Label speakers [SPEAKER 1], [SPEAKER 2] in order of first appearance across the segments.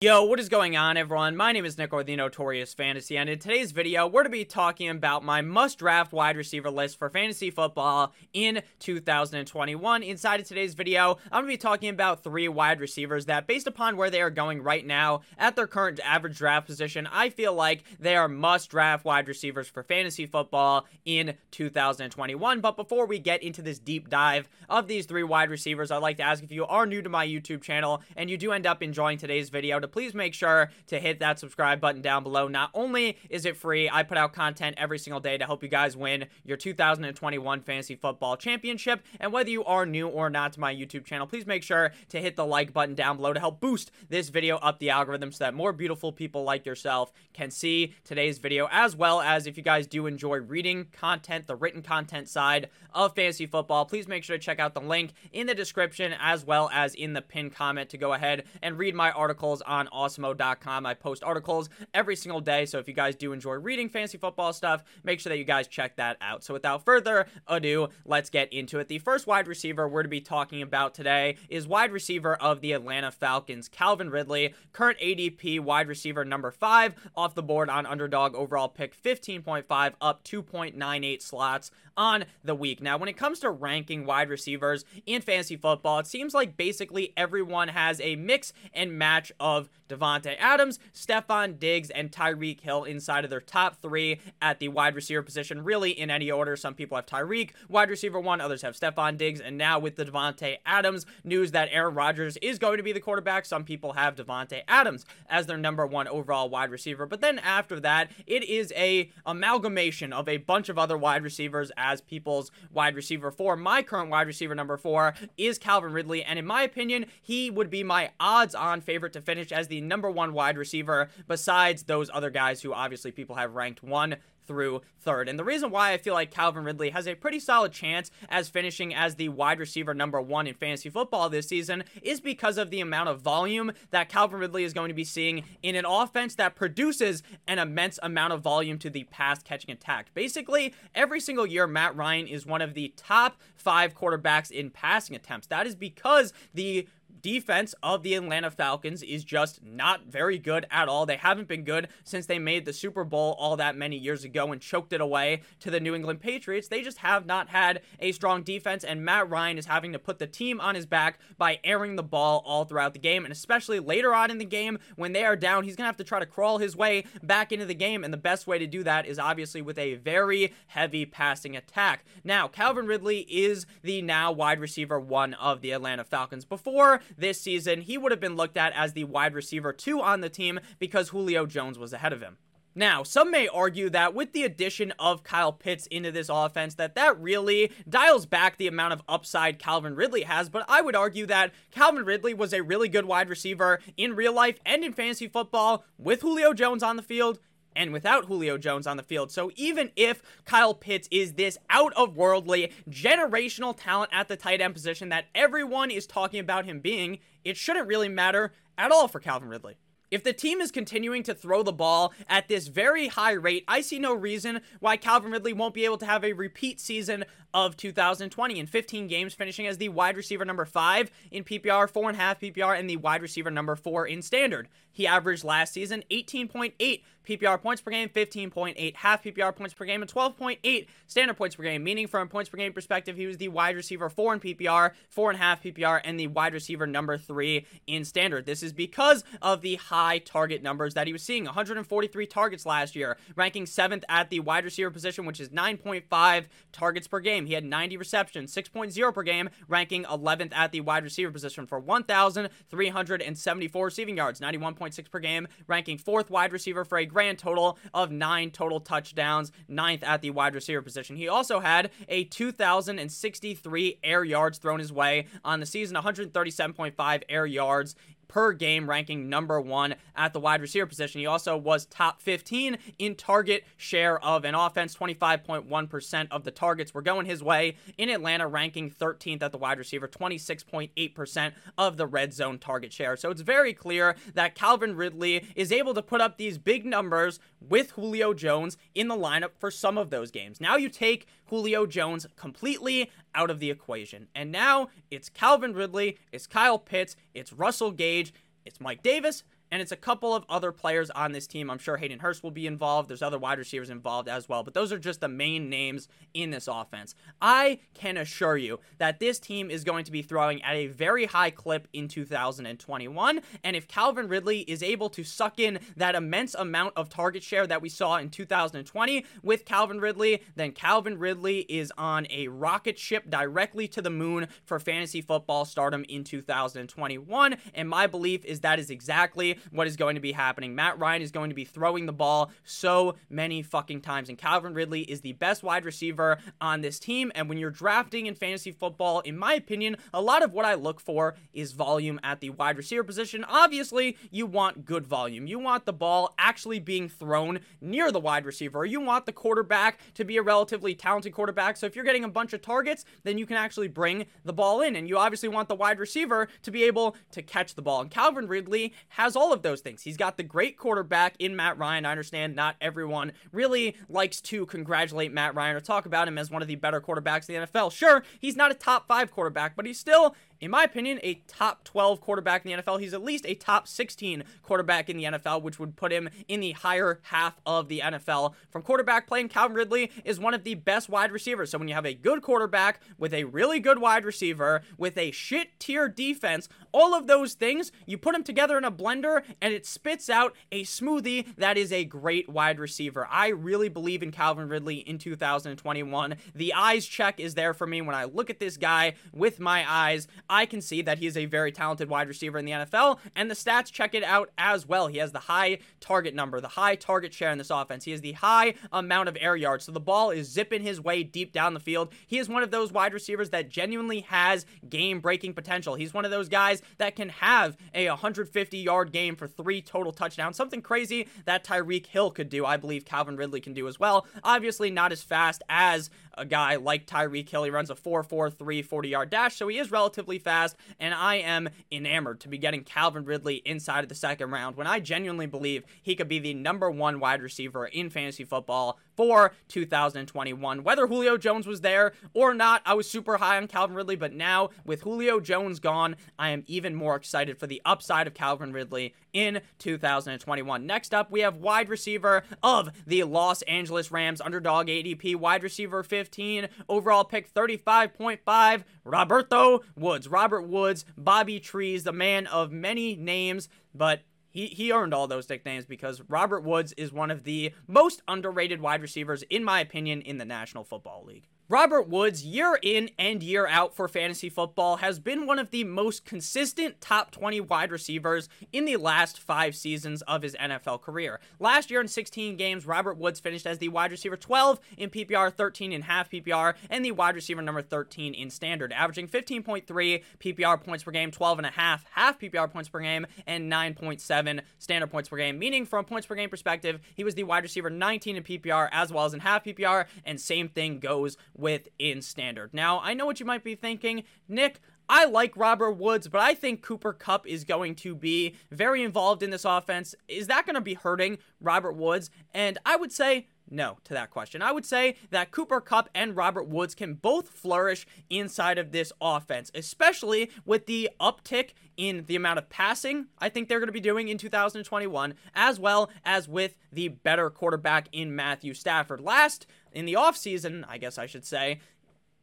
[SPEAKER 1] Yo, what is going on everyone? My name is Nick or the Notorious Fantasy and in today's video we're to be talking about my must draft wide receiver list for fantasy football in 2021. Inside of today's video, I'm going to be talking about three wide receivers that based upon where they are going right now at their current average draft position, I feel like they are must draft wide receivers for fantasy football in 2021. But before we get into this deep dive of these three wide receivers, I'd like to ask if you are new to my YouTube channel and you do end up enjoying today's video please make sure to hit that subscribe button down below. Not only is it free, I put out content every single day to help you guys win your 2021 Fantasy Football Championship. And whether you are new or not to my YouTube channel, please make sure to hit the like button down below to help boost this video up the algorithm so that more beautiful people like yourself can see today's video, as well as if you guys do enjoy reading content, the written content side of fantasy football, please make sure to check out the link in the description as well as in the pinned comment to go ahead and read my articles on on awesemo.com. I post articles every single day, so if you guys do enjoy reading fantasy football stuff, make sure that you guys check that out. So without further ado, let's get into it. The first wide receiver we're to be talking about today is wide receiver of the Atlanta Falcons, Calvin Ridley, current ADP wide receiver number 5 off the board on underdog overall pick 15.5 up 2.98 slots on the week. Now, when it comes to ranking wide receivers in fantasy football, it seems like basically everyone has a mix and match of Davante Adams, Stefon Diggs, and Tyreek Hill inside of their top three at the wide receiver position, really in any order. Some people have Tyreek, wide receiver one, others have Stefon Diggs, and now with the Davante Adams news that Aaron Rodgers is going to be the quarterback, some people have Davante Adams as their number one overall wide receiver. But then after that, it is a amalgamation of a bunch of other wide receivers as people's wide receiver four. My current wide receiver number four is Calvin Ridley, and in my opinion, he would be my odds-on favorite to finish as the number one wide receiver besides those other guys who obviously people have ranked one through third. And the reason why I feel like Calvin Ridley has a pretty solid chance as finishing as the wide receiver number one in fantasy football this season is because of the amount of volume that Calvin Ridley is going to be seeing in an offense that produces an immense amount of volume to the pass catching attack. Basically, every single year, Matt Ryan is one of the top five quarterbacks in passing attempts. That is because the defense of the Atlanta Falcons is just not very good at all. They haven't been good since they made the Super Bowl all that many years ago and choked it away to the New England Patriots. They just have not had a strong defense, and Matt Ryan is having to put the team on his back by airing the ball all throughout the game. And especially later on in the game, when they are down, he's going to have to try to crawl his way back into the game. And the best way to do that is obviously with a very heavy passing attack. Now, Calvin Ridley is the now wide receiver one of the Atlanta Falcons. Before this season, he would have been looked at as the wide receiver two on the team because Julio Jones was ahead of him. Now, some may argue that with the addition of Kyle Pitts into this offense, that that really dials back the amount of upside Calvin Ridley has, but I would argue that Calvin Ridley was a really good wide receiver in real life and in fantasy football with Julio Jones on the field and without Julio Jones on the field. So even if Kyle Pitts is this out of worldly, generational talent at the tight end position that everyone is talking about him being, it shouldn't really matter at all for Calvin Ridley. If the team is continuing to throw the ball at this very high rate, I see no reason why Calvin Ridley won't be able to have a repeat season of 2020 in 15 games, finishing as the wide receiver number five in PPR, four and a half PPR, and the wide receiver number four in standard. He averaged last season 18.8 PPR points per game, 15.8 half PPR points per game, and 12.8 standard points per game. Meaning, from a points per game perspective, he was the wide receiver four in PPR, four and a half PPR, and the wide receiver number three in standard. This is because of the high target numbers that he was seeing 143 targets last year, ranking seventh at the wide receiver position, which is 9.5 targets per game. He had 90 receptions, 6.0 per game, ranking 11th at the wide receiver position for 1,374 receiving yards, 91.6 per game, ranking fourth wide receiver for a grand total of nine total touchdowns, ninth at the wide receiver position. He also had a 2,063 air yards thrown his way on the season, 137.5 air yards per game, ranking number one at the wide receiver position. He also was top 15 in target share of an offense. 25.1% of the targets were going his way in Atlanta, ranking 13th at the wide receiver, 26.8% of the red zone target share. So it's very clear that Calvin Ridley is able to put up these big numbers with Julio Jones in the lineup for some of those games. Now you take Julio Jones completely out of the equation. And now it's Calvin Ridley, it's Kyle Pitts, it's Russell Gage, it's Mike Davis, and it's a couple of other players on this team. I'm sure Hayden Hurst will be involved. There's other wide receivers involved as well, but those are just the main names in this offense. I can assure you that this team is going to be throwing at a very high clip in 2021, and if Calvin Ridley is able to suck in that immense amount of target share that we saw in 2020 with Calvin Ridley, then Calvin Ridley is on a rocket ship directly to the moon for fantasy football stardom in 2021, and my belief is that is exactly what is going to be happening. Matt Ryan is going to be throwing the ball so many fucking times, and Calvin Ridley is the best wide receiver on this team. And when you're drafting in fantasy football, in my opinion, a lot of what I look for is volume at the wide receiver position. Obviously, you want good volume. You want the ball actually being thrown near the wide receiver. You want the quarterback to be a relatively talented quarterback. So if you're getting a bunch of targets, then you can actually bring the ball in. And you obviously want the wide receiver to be able to catch the ball. And Calvin Ridley has all of those things. He's got the great quarterback in Matt Ryan. I understand not everyone really likes to congratulate Matt Ryan or talk about him as one of the better quarterbacks in the NFL. Sure, he's not a top five quarterback, but he's still in my opinion, a top 12 quarterback in the NFL. He's at least a top 16 quarterback in the NFL, which would put him in the higher half of the NFL. From quarterback playing, Calvin Ridley is one of the best wide receivers. So when you have a good quarterback with a really good wide receiver, with a shit tier defense, all of those things, you put them together in a blender and it spits out a smoothie that is a great wide receiver. I really believe in Calvin Ridley in 2021. The eyes check is there for me when I look at this guy with my eyes. I can see that he is a very talented wide receiver in the NFL, and the stats check it out as well. He has the high target number, the high target share in this offense. He has the high amount of air yards, so the ball is zipping his way deep down the field. He is one of those wide receivers that genuinely has game breaking potential. He's one of those guys that can have a 150 yard game for three total touchdowns, something crazy that Tyreek Hill could do. I believe Calvin Ridley can do as well. Obviously, not as fast as a guy like Tyreek Hill. He runs a 4 4 3 40 yard dash, so he is relatively fast, and I am enamored to be getting Calvin Ridley inside of the second round when I genuinely believe he could be the number one wide receiver in fantasy football for 2021. Whether Julio Jones was there or not, I was super high on Calvin Ridley, but now with Julio Jones gone, I am even more excited for the upside of Calvin Ridley in 2021. Next up, we have wide receiver of the Los Angeles Rams, underdog ADP, wide receiver 15, overall pick 35.5, Roberto Woods. Robert Woods, Bobby Trees, the man of many names, but he, he earned all those nicknames because Robert Woods is one of the most underrated wide receivers, in my opinion, in the National Football League. Robert Woods, year in and year out for fantasy football, has been one of the most consistent top 20 wide receivers in the last five seasons of his NFL career. Last year in 16 games, Robert Woods finished as the wide receiver 12 in PPR, 13 in half PPR, and the wide receiver number 13 in standard, averaging 15.3 PPR points per game, 12.5 half PPR points per game, and 9.7 standard points per game. Meaning, from points per game perspective, he was the wide receiver 19 in PPR as well as in half PPR, and same thing goes within standard. Now, I know what you might be thinking. Nick, I like Robert Woods, but I think Cooper Kupp is going to be very involved in this offense. Is that going to be hurting Robert Woods? And I would say no to that question. I would say that Cooper Kupp and Robert Woods can both flourish inside of this offense, especially with the uptick in the amount of passing I think they're going to be doing in 2021, as well as with the better quarterback in Matthew Stafford. Last in the offseason, I guess I should say,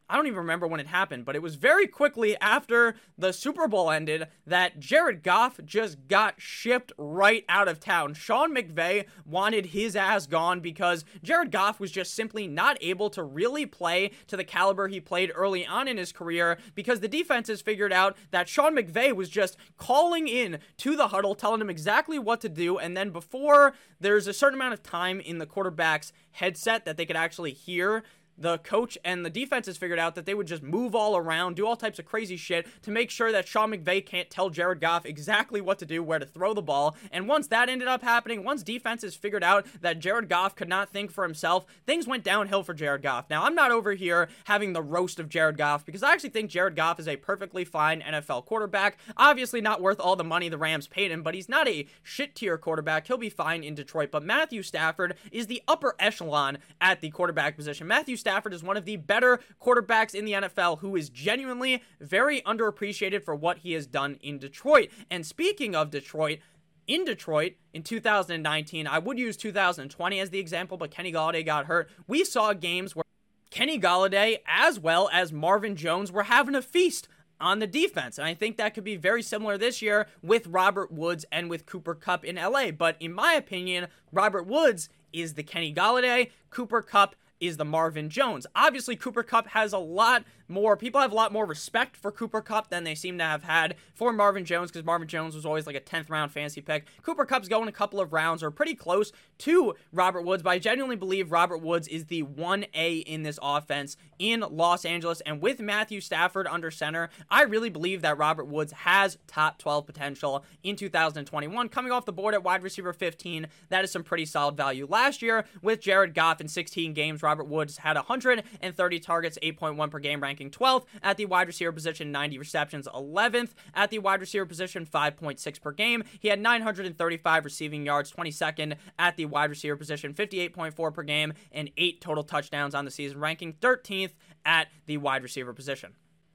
[SPEAKER 1] I don't even remember when it happened, but it was very quickly after the Super Bowl ended that Jared Goff just got shipped right out of town. Sean McVay wanted his ass gone because Jared Goff was just simply not able to really play to the caliber he played early on in his career because the defenses figured out that Sean McVay was just calling in to the huddle, telling him exactly what to do, and then before there's a certain amount of time in the quarterback's headset that they could actually hear the coach and the defenses figured out that they would just move all around, do all types of crazy shit to make sure that Sean McVay can't tell Jared Goff exactly what to do, where to throw the ball. And once that ended up happening, once defenses figured out that Jared Goff could not think for himself, things went downhill for Jared Goff. Now, I'm not over here having the roast of Jared Goff because I actually think Jared Goff is a perfectly fine NFL quarterback. Obviously, not worth all the money the Rams paid him, but he's not a shit tier quarterback. He'll be fine in Detroit. But Matthew Stafford is the upper echelon at the quarterback position. Matthew Stafford is one of the better quarterbacks in the NFL who is genuinely very underappreciated for what he has done in Detroit. And speaking of Detroit, in Detroit in 2019. I would use 2020 as the example, but Kenny Golladay got hurt. We saw games where Kenny Golladay, as well as Marvin Jones, were having a feast on the defense. And I think that could be very similar this year with Robert Woods and with Cooper Kupp in LA. But in my opinion, Robert Woods is the Kenny Golladay. Cooper Kupp is the Marvin Jones. Obviously, Cooper Kupp has a lot more people have a lot more respect for Cooper Kupp than they seem to have had for Marvin Jones because Marvin Jones was always like a 10th round fantasy pick. Cooper Kupp's going a couple of rounds or pretty close to Robert Woods, but I genuinely believe Robert Woods is the 1A in this offense in Los Angeles. And with Matthew Stafford under center, I really believe that Robert Woods has top 12 potential in 2021. Coming off the board at wide receiver 15, that is some pretty solid value. Last year, with Jared Goff in 16 games, Robert Woods had 130 targets, 8.1 per game ranking 12th at the wide receiver position, 90 receptions, 11th at the wide receiver position, 5.6 per game. He had 935 receiving yards, 22nd at the wide receiver position, 58.4 per game, and 8 total touchdowns on the season, ranking 13th at the wide receiver position.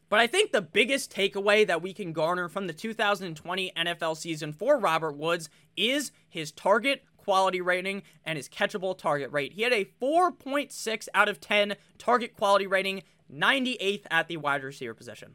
[SPEAKER 1] But I think the biggest takeaway that we can garner from the 2020 NFL season for Robert Woods is his target quality rating and his catchable target rate. He had a 4.6 out of 10 target quality rating 98th at the wide receiver position.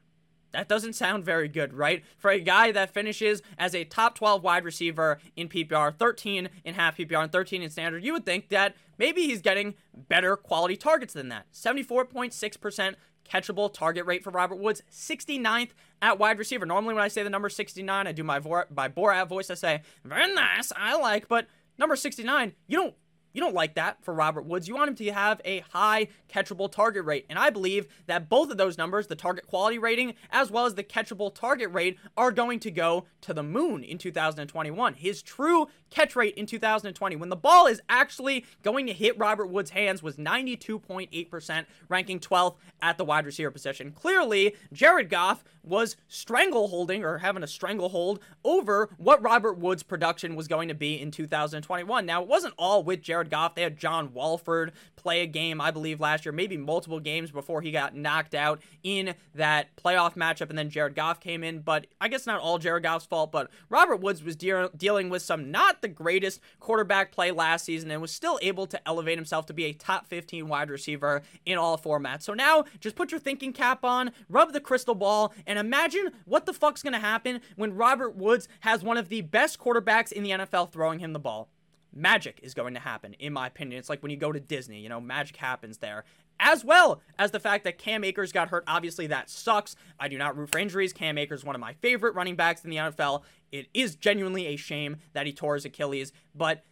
[SPEAKER 1] That doesn't sound very good, right? For a guy that finishes as a top 12 wide receiver in PPR, 13 in half PPR, and 13 in standard, you would think that maybe he's getting better quality targets than that. 74.6% catchable target rate for Robert Woods, 69th at wide receiver. Normally, when I say the number 69, I do my, my Borat voice. I say, very nice, I like, but number 69, you don't you don't like that for Robert Woods. You want him to have a high catchable target rate. And I believe that both of those numbers, the target quality rating as well as the catchable target rate, are going to go to the moon in 2021. His true catch rate in 2020, when the ball is actually going to hit Robert Woods' hands, was 92.8%, ranking 12th at the wide receiver position. Clearly, Jared Goff was strangleholding or having a stranglehold over what Robert Woods' production was going to be in 2021. Now, it wasn't all with Jared Goff. They had John Wolford play a game, I believe, last year, maybe multiple games before he got knocked out in that playoff matchup, and then Jared Goff came in. But I guess not all Jared Goff's fault, but Robert Woods was de- dealing with some not the greatest quarterback play last season and was still able to elevate himself to be a top 15 wide receiver in all formats. So now, just put your thinking cap on, rub the crystal ball, and imagine what the fuck's gonna happen when Robert Woods has one of the best quarterbacks in the NFL throwing him the ball magic is going to happen, in my opinion. It's like when you go to Disney, you know, magic happens there. As well as the fact that Cam Akers got hurt. Obviously, that sucks. I do not root for injuries. Cam Akers, one of my favorite running backs in the NFL. It is genuinely a shame that he tore his Achilles. But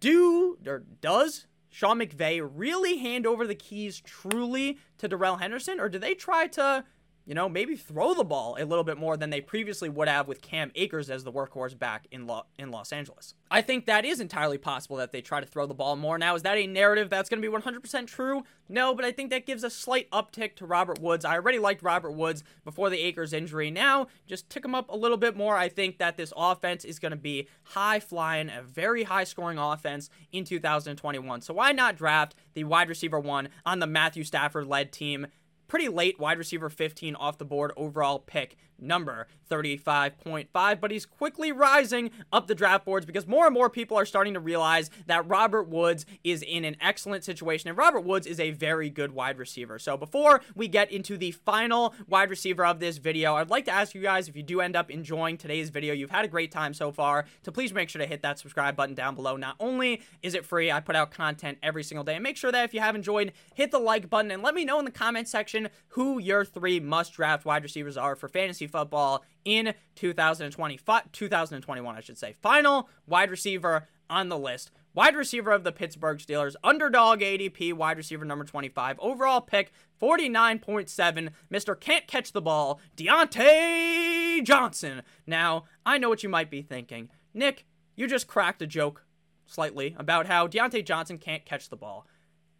[SPEAKER 1] do, or does Sean McVay really hand over the keys truly to Darrell Henderson? Or do they try to you know, maybe throw the ball a little bit more than they previously would have with Cam Akers as the workhorse back in Lo- in Los Angeles. I think that is entirely possible that they try to throw the ball more. Now, is that a narrative that's going to be 100% true? No, but I think that gives a slight uptick to Robert Woods. I already liked Robert Woods before the Akers injury. Now, just tick him up a little bit more. I think that this offense is going to be high flying, a very high scoring offense in 2021. So why not draft the wide receiver one on the Matthew Stafford led team? Pretty late wide receiver 15 off the board overall pick number 35.5, but he's quickly rising up the draft boards because more and more people are starting to realize that Robert Woods is in an excellent situation, and Robert Woods is a very good wide receiver. So before we get into the final wide receiver of this video, I'd like to ask you guys if you do end up enjoying today's video, you've had a great time so far, to please make sure to hit that subscribe button down below. Not only is it free, I put out content every single day, and make sure that if you have enjoyed, hit the like button and let me know in the comment section who your three must draft wide receivers are for fantasy football in 2020, 2021, I should say. Final wide receiver on the list. Wide receiver of the Pittsburgh Steelers, underdog ADP, wide receiver number 25. Overall pick 49.7. Mr. Can't Catch the Ball, Diontae Johnson. Now, I know what you might be thinking. Nick, you just cracked a joke slightly about how Diontae Johnson can't catch the ball.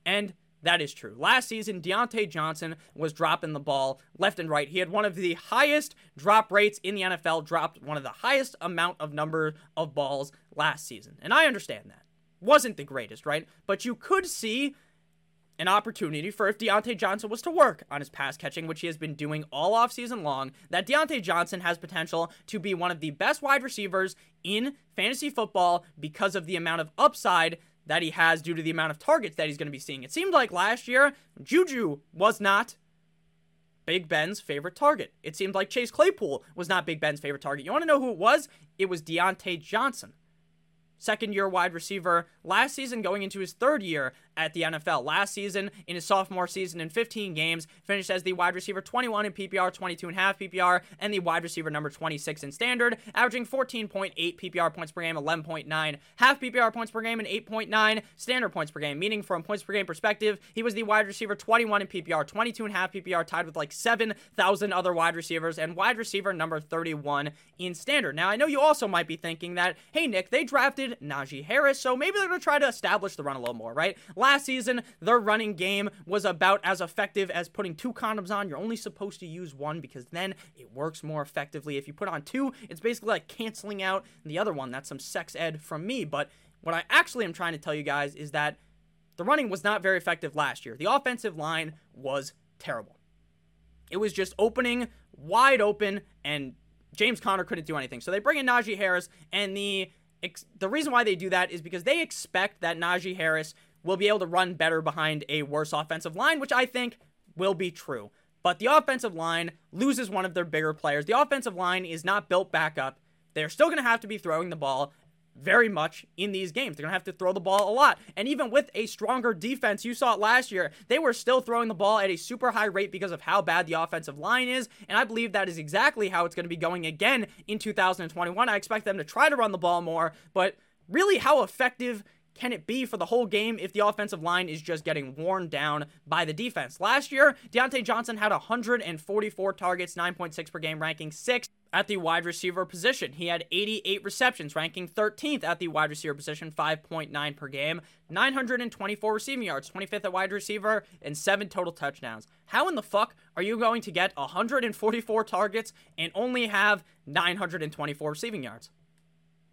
[SPEAKER 1] And that is true. Last season, Diontae Johnson was dropping the ball left and right. He had one of the highest drop rates in the NFL, dropped one of the highest amount of number of balls last season. And I understand that. Wasn't the greatest, right? But you could see an opportunity for if Diontae Johnson was to work on his pass catching, which he has been doing all offseason long, that Diontae Johnson has potential to be one of the best wide receivers in fantasy football because of the amount of upside that he has due to the amount of targets that he's going to be seeing. It seemed like last year, Juju was not Big Ben's favorite target. It seemed like Chase Claypool was not Big Ben's favorite target. You want to know who it was? It was Diontae Johnson second year wide receiver last season going into his third year at the NFL. Last season, in his sophomore season, in 15 games, finished as the wide receiver 21 in PPR, 22 and a half PPR, and the wide receiver number 26 in standard, averaging 14.8 PPR points per game, 11.9 half PPR points per game, and 8.9 standard points per game. Meaning, from points per game perspective, he was the wide receiver 21 in PPR, 22 and a half PPR, tied with like 7,000 other wide receivers, and wide receiver number 31 in standard. Now, I know you also might be thinking that, hey, Nick, they drafted Najee Harris, so maybe they're going to try to establish the run a little more, right? Last season, their running game was about as effective as putting two condoms on. You're only supposed to use one because then it works more effectively. If you put on two, it's basically like canceling out the other one. That's some sex ed from me. But what I actually am trying to tell you guys is that the running was not very effective last year. The offensive line was terrible. It was just opening wide open, and James Conner couldn't do anything. So they bring in Najee Harris, and the the reason why they do that is because they expect that Najee Harris will be able to run better behind a worse offensive line, which I think will be true. But the offensive line loses one of their bigger players. The offensive line is not built back up. They're still going to have to be throwing the ball very much in these games. They're going to have to throw the ball a lot. And even with a stronger defense, you saw it last year, they were still throwing the ball at a super high rate because of how bad the offensive line is. And I believe that is exactly how it's going to be going again in 2021. I expect them to try to run the ball more, but really how effective can it be for the whole game if the offensive line is just getting worn down by the defense? Last year, Diontae Johnson had 144 targets, 9.6 per game, ranking 6th at the wide receiver position. He had 88 receptions, ranking 13th at the wide receiver position, 5.9 per game, 924 receiving yards, 25th at wide receiver, and 7 total touchdowns. How in the fuck are you going to get 144 targets and only have 924 receiving yards?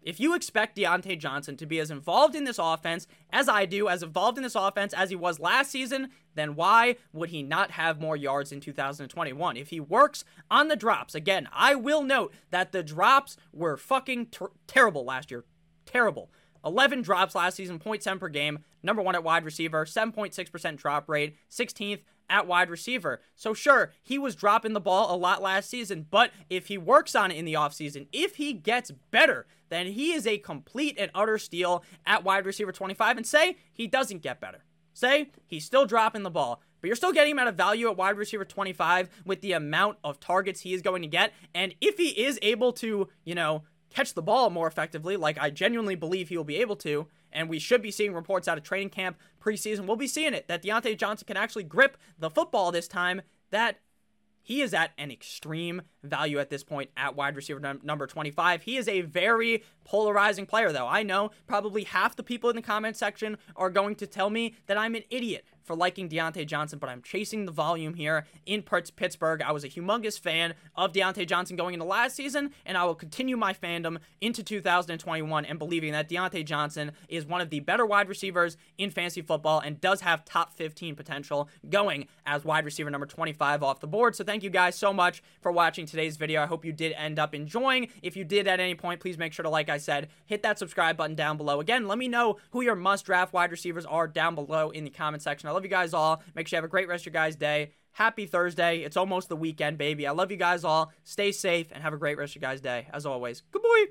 [SPEAKER 1] If you expect Diontae Johnson to be as involved in this offense as I do, as involved in this offense as he was last season, then why would he not have more yards in 2021? If he works on the drops, again, I will note that the drops were fucking ter- terrible last year. Terrible. 11 drops last season, 0.7 per game, number one at wide receiver, 7.6% drop rate, 16th at wide receiver. So, sure, he was dropping the ball a lot last season, but if he works on it in the offseason, if he gets better, then he is a complete and utter steal at wide receiver 25. And say he doesn't get better. Say he's still dropping the ball, but you're still getting him at a value at wide receiver 25 with the amount of targets he is going to get. And if he is able to, you know, catch the ball more effectively, like I genuinely believe he will be able to, and we should be seeing reports out of training camp preseason. We'll be seeing it that Diontae Johnson can actually grip the football this time. That he is at an extreme value at this point at wide receiver num- number 25. He is a very polarizing player, though. I know probably half the people in the comment section are going to tell me that I'm an idiot for liking Diontae Johnson, but I'm chasing the volume here in Pittsburgh. I was a humongous fan of Diontae Johnson going into last season, and I will continue my fandom into 2021 and believing that Diontae Johnson is one of the better wide receivers in fantasy football and does have top 15 potential going as wide receiver number 25 off the board. So thank you guys so much for watching today's video. I hope you did end up enjoying. If you did at any point, please make sure to, like I said, hit that subscribe button down below. Again, let me know who your must draft wide receivers are down below in the comment section love you guys all. Make sure you have a great rest of your guys' day. Happy Thursday. It's almost the weekend, baby. I love you guys all. Stay safe and have a great rest of your guys' day. As always, good boy.